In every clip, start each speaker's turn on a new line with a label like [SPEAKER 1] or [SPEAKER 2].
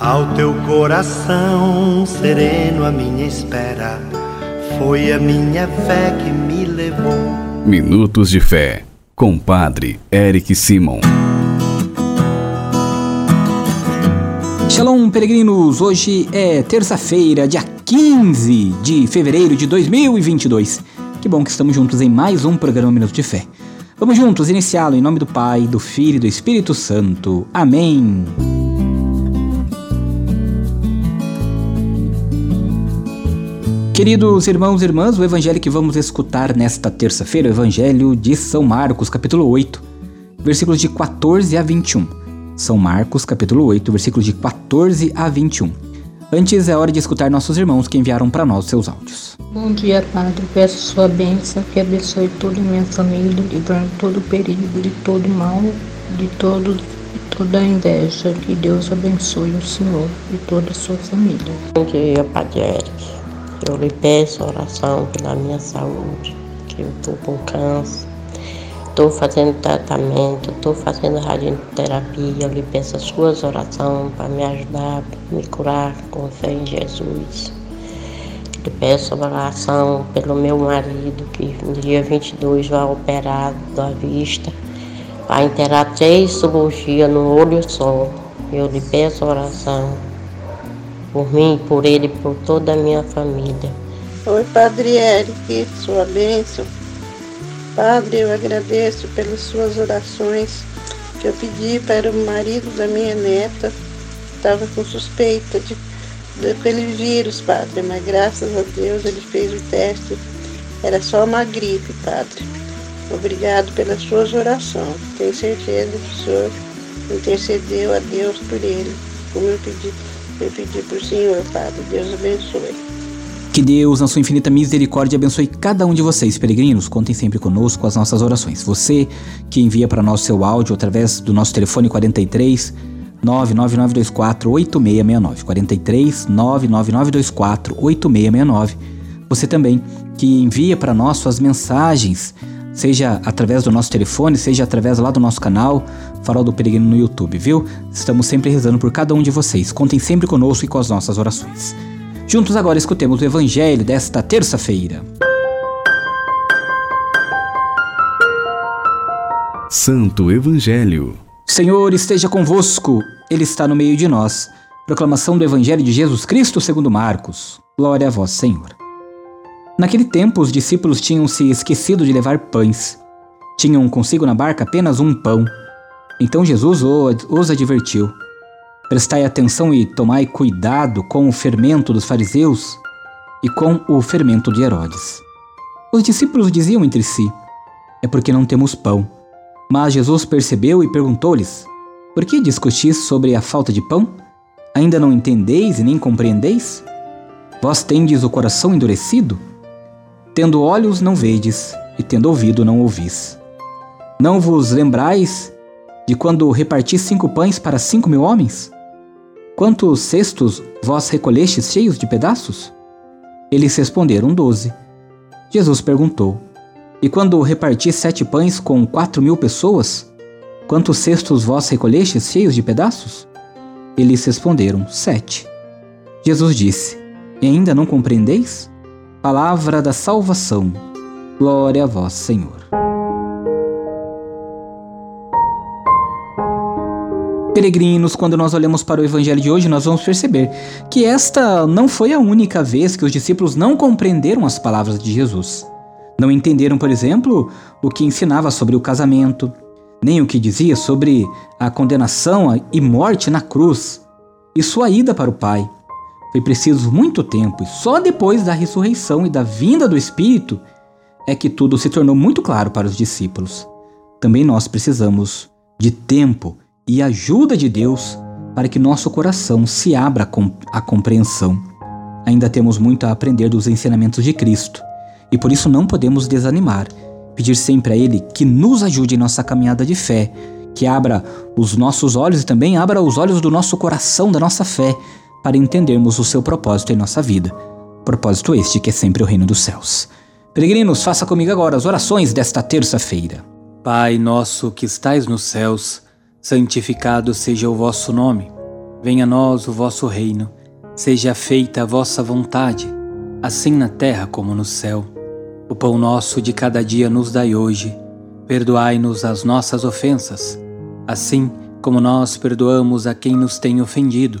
[SPEAKER 1] Ao teu coração sereno, a minha espera foi a minha fé que me levou.
[SPEAKER 2] Minutos de Fé, com Padre Eric Simon.
[SPEAKER 3] Shalom, peregrinos! Hoje é terça-feira, dia 15 de fevereiro de 2022. Que bom que estamos juntos em mais um programa Minutos de Fé. Vamos juntos iniciá-lo em nome do Pai, do Filho e do Espírito Santo. Amém. Queridos irmãos e irmãs, o evangelho que vamos escutar nesta terça-feira é o evangelho de São Marcos, capítulo 8, versículos de 14 a 21. São Marcos, capítulo 8, versículos de 14 a 21. Antes é hora de escutar nossos irmãos que enviaram para nós seus áudios.
[SPEAKER 4] Bom dia, Padre. Peço sua bênção, que abençoe toda a minha família, livrando todo o perigo, de todo mal, de todo, de toda a inveja. Que Deus abençoe o Senhor e toda a sua família.
[SPEAKER 5] Bom dia, Padre Eric. Eu lhe peço oração pela minha saúde, que eu estou com câncer. Estou fazendo tratamento, estou fazendo radioterapia. Eu lhe peço as suas orações para me ajudar, me curar com fé em Jesus. Lhe peço oração pelo meu marido, que no dia 22 vai operar da vista. Vai interar três cirurgias no olho só. Eu lhe peço oração por mim, por ele, por toda a minha família.
[SPEAKER 6] Oi, Padre Eric, sua bênção. Padre, eu agradeço pelas suas orações que eu pedi para o marido da minha neta. Estava com suspeita de, daquele vírus, Padre, mas graças a Deus ele fez o teste. Era só uma gripe, Padre. Obrigado pelas suas orações. Tenho certeza que o Senhor intercedeu a Deus por ele, como eu pedi eu pedi Senhor, Padre. Deus abençoe.
[SPEAKER 3] Que Deus, na sua infinita misericórdia, abençoe cada um de vocês, peregrinos. Contem sempre conosco as nossas orações. Você que envia para nós seu áudio através do nosso telefone 43 99924 8669. 43 99924 8669. Você também que envia para nós suas mensagens seja através do nosso telefone, seja através lá do nosso canal, Farol do Peregrino no YouTube, viu? Estamos sempre rezando por cada um de vocês. Contem sempre conosco e com as nossas orações. Juntos agora escutemos o Evangelho desta terça-feira.
[SPEAKER 2] Santo Evangelho.
[SPEAKER 3] Senhor esteja convosco, Ele está no meio de nós. Proclamação do Evangelho de Jesus Cristo segundo Marcos. Glória a vós, Senhor. Naquele tempo, os discípulos tinham se esquecido de levar pães. Tinham consigo na barca apenas um pão. Então Jesus os advertiu: Prestai atenção e tomai cuidado com o fermento dos fariseus e com o fermento de Herodes. Os discípulos diziam entre si: É porque não temos pão. Mas Jesus percebeu e perguntou-lhes: Por que discutis sobre a falta de pão? Ainda não entendeis e nem compreendeis? Vós tendes o coração endurecido? Tendo olhos, não vedes, e tendo ouvido, não ouvis. Não vos lembrais de quando reparti cinco pães para cinco mil homens? Quantos cestos vós recolhestes cheios de pedaços? Eles responderam doze. Jesus perguntou: E quando reparti sete pães com quatro mil pessoas? Quantos cestos vós recolhestes cheios de pedaços? Eles responderam: Sete. Jesus disse: E ainda não compreendeis? Palavra da salvação. Glória a vós, Senhor. Peregrinos, quando nós olhamos para o evangelho de hoje, nós vamos perceber que esta não foi a única vez que os discípulos não compreenderam as palavras de Jesus. Não entenderam, por exemplo, o que ensinava sobre o casamento, nem o que dizia sobre a condenação e morte na cruz e sua ida para o Pai. Foi preciso muito tempo e só depois da ressurreição e da vinda do Espírito é que tudo se tornou muito claro para os discípulos. Também nós precisamos de tempo e ajuda de Deus para que nosso coração se abra à compreensão. Ainda temos muito a aprender dos ensinamentos de Cristo e por isso não podemos desanimar. Pedir sempre a Ele que nos ajude em nossa caminhada de fé, que abra os nossos olhos e também abra os olhos do nosso coração, da nossa fé, para entendermos o seu propósito em nossa vida. Propósito este que é sempre o reino dos céus. Peregrinos, faça comigo agora as orações desta terça-feira. Pai nosso que estais nos céus, santificado seja o vosso nome. Venha a nós o vosso reino, seja feita a vossa vontade, assim na terra como no céu. O pão nosso de cada dia nos dai hoje. Perdoai-nos as nossas ofensas, assim como nós perdoamos a quem nos tem ofendido.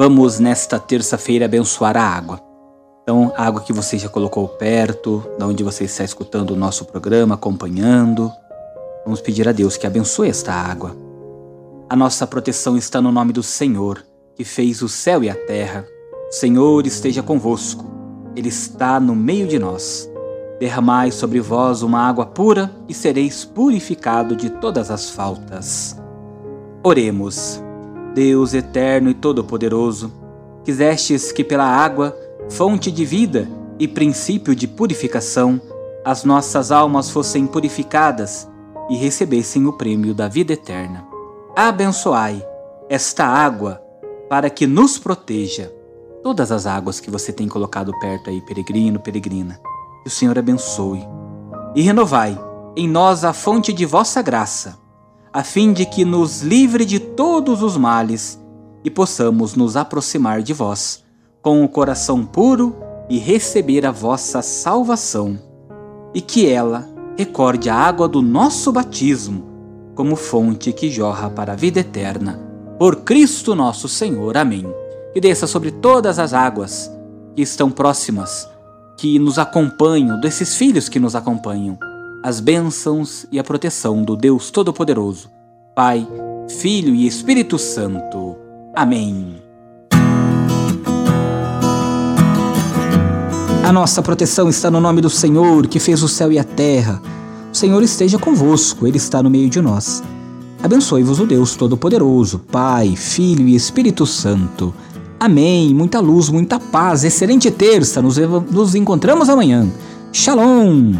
[SPEAKER 3] Vamos nesta terça-feira abençoar a água. Então, a água que você já colocou perto, da onde você está escutando o nosso programa, acompanhando. Vamos pedir a Deus que abençoe esta água a nossa proteção está no nome do Senhor, que fez o céu e a terra. O Senhor esteja convosco, Ele está no meio de nós. Derramai sobre vós uma água pura e sereis purificado de todas as faltas. Oremos. Deus eterno e todo-poderoso, quisestes que pela água, fonte de vida e princípio de purificação, as nossas almas fossem purificadas e recebessem o prêmio da vida eterna abençoai esta água para que nos proteja. Todas as águas que você tem colocado perto aí, peregrino, peregrina, que o Senhor abençoe. E renovai em nós a fonte de vossa graça, a fim de que nos livre de todos os males e possamos nos aproximar de vós com o coração puro e receber a vossa salvação. E que ela recorde a água do nosso batismo como fonte que jorra para a vida eterna. Por Cristo nosso Senhor. Amém. Que desça sobre todas as águas que estão próximas, que nos acompanham, desses filhos que nos acompanham, as bênçãos e a proteção do Deus Todo-Poderoso, Pai, Filho e Espírito Santo. Amém. A nossa proteção está no nome do Senhor, que fez o céu e a terra. O Senhor esteja convosco, Ele está no meio de nós. Abençoe-vos o Deus Todo-Poderoso, Pai, Filho e Espírito Santo. Amém. Muita luz, muita paz. Excelente terça. Nos, nos encontramos amanhã. Shalom.